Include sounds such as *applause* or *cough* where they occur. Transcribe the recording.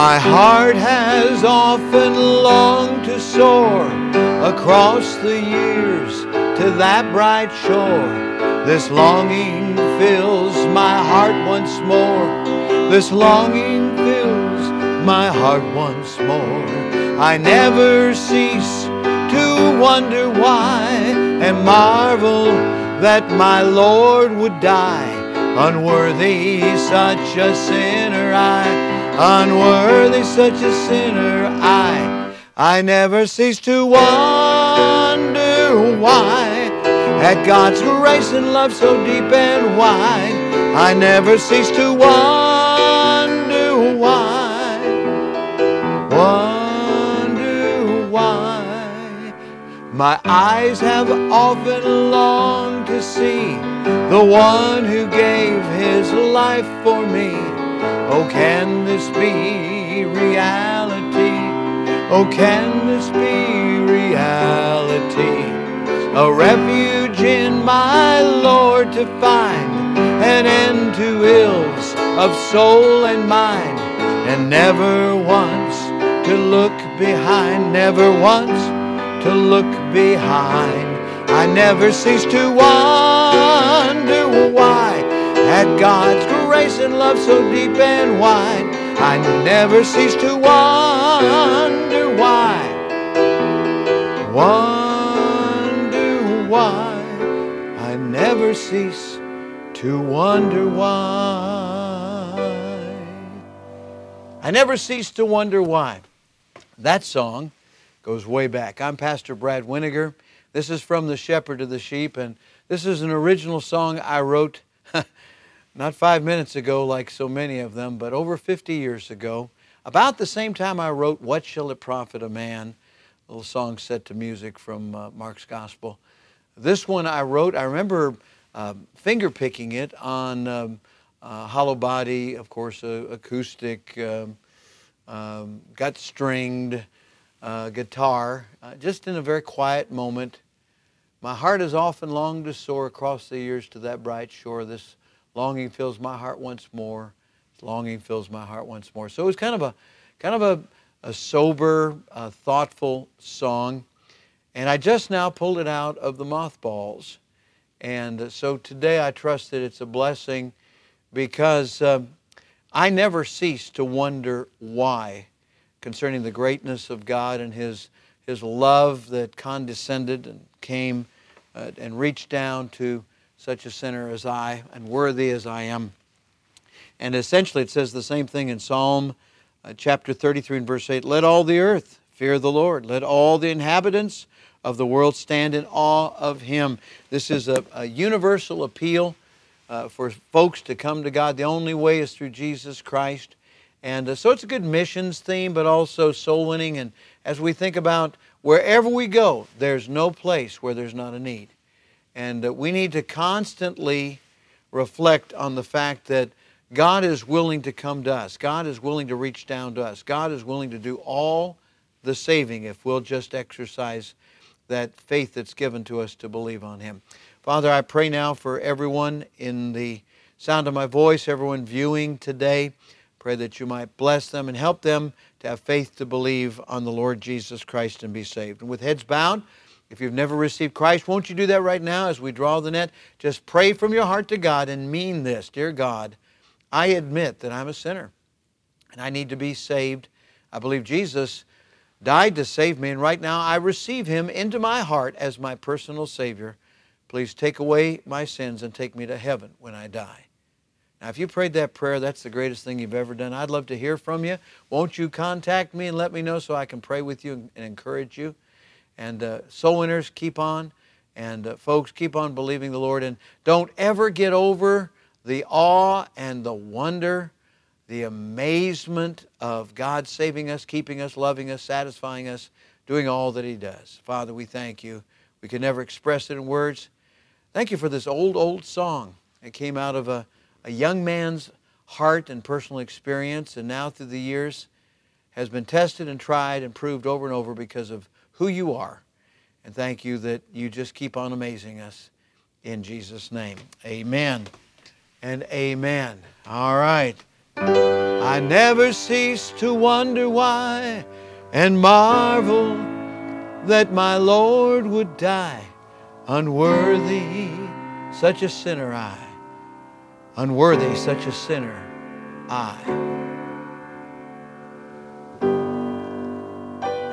My heart has often longed to soar across the years to that bright shore. This longing fills my heart once more. This longing fills my heart once more. I never cease to wonder why and marvel that my Lord would die. Unworthy such a sinner I unworthy such a sinner I I never cease to wonder why. At God's grace and love so deep and wide I never cease to wonder why. Wonder why. My eyes have often longed to see the one who gave his life for me Oh, can this be reality? Oh, can this be reality? A refuge in my Lord to find, an end to ills of soul and mind, and never once to look behind, never once to look behind. I never cease to wonder why at God's grace and love so deep and wide. I never cease to wonder why. Wonder why. I never cease to wonder why. I never cease to wonder why. That song goes way back. I'm Pastor Brad Weniger. This is from The Shepherd of the Sheep, and this is an original song I wrote *laughs* not five minutes ago, like so many of them, but over 50 years ago, about the same time I wrote What Shall It Profit a Man? A little song set to music from uh, Mark's Gospel. This one I wrote, I remember uh, finger picking it on um, uh, hollow body, of course, acoustic, um, um, gut stringed uh, guitar, uh, just in a very quiet moment. My heart has often longed to soar across the years to that bright shore. This Longing fills my heart once more. Longing fills my heart once more. So it was kind of a kind of a, a sober, uh, thoughtful song. And I just now pulled it out of the mothballs. And so today I trust that it's a blessing because uh, I never cease to wonder why concerning the greatness of God and His, His love that condescended and came uh, and reached down to such a sinner as I, and worthy as I am. And essentially, it says the same thing in Psalm uh, chapter 33 and verse 8 Let all the earth fear the Lord, let all the inhabitants of the world stand in awe of him. This is a, a universal appeal uh, for folks to come to God. The only way is through Jesus Christ. And uh, so it's a good missions theme, but also soul winning. And as we think about wherever we go, there's no place where there's not a need. And uh, we need to constantly reflect on the fact that God is willing to come to us. God is willing to reach down to us. God is willing to do all the saving if we'll just exercise that faith that's given to us to believe on Him. Father, I pray now for everyone in the sound of my voice, everyone viewing today. Pray that you might bless them and help them to have faith to believe on the Lord Jesus Christ and be saved. And with heads bowed, if you've never received Christ, won't you do that right now as we draw the net? Just pray from your heart to God and mean this Dear God, I admit that I'm a sinner and I need to be saved. I believe Jesus died to save me, and right now I receive Him into my heart as my personal Savior. Please take away my sins and take me to heaven when I die. Now, if you prayed that prayer, that's the greatest thing you've ever done. I'd love to hear from you. Won't you contact me and let me know so I can pray with you and encourage you? And uh, soul winners, keep on. And uh, folks, keep on believing the Lord. And don't ever get over the awe and the wonder, the amazement of God saving us, keeping us, loving us, satisfying us, doing all that He does. Father, we thank you. We can never express it in words. Thank you for this old, old song. It came out of a, a young man's heart and personal experience, and now through the years has been tested and tried and proved over and over because of who you are. And thank you that you just keep on amazing us. In Jesus' name, amen and amen. All right. I never cease to wonder why and marvel that my Lord would die. Unworthy, such a sinner I. Unworthy, such a sinner I.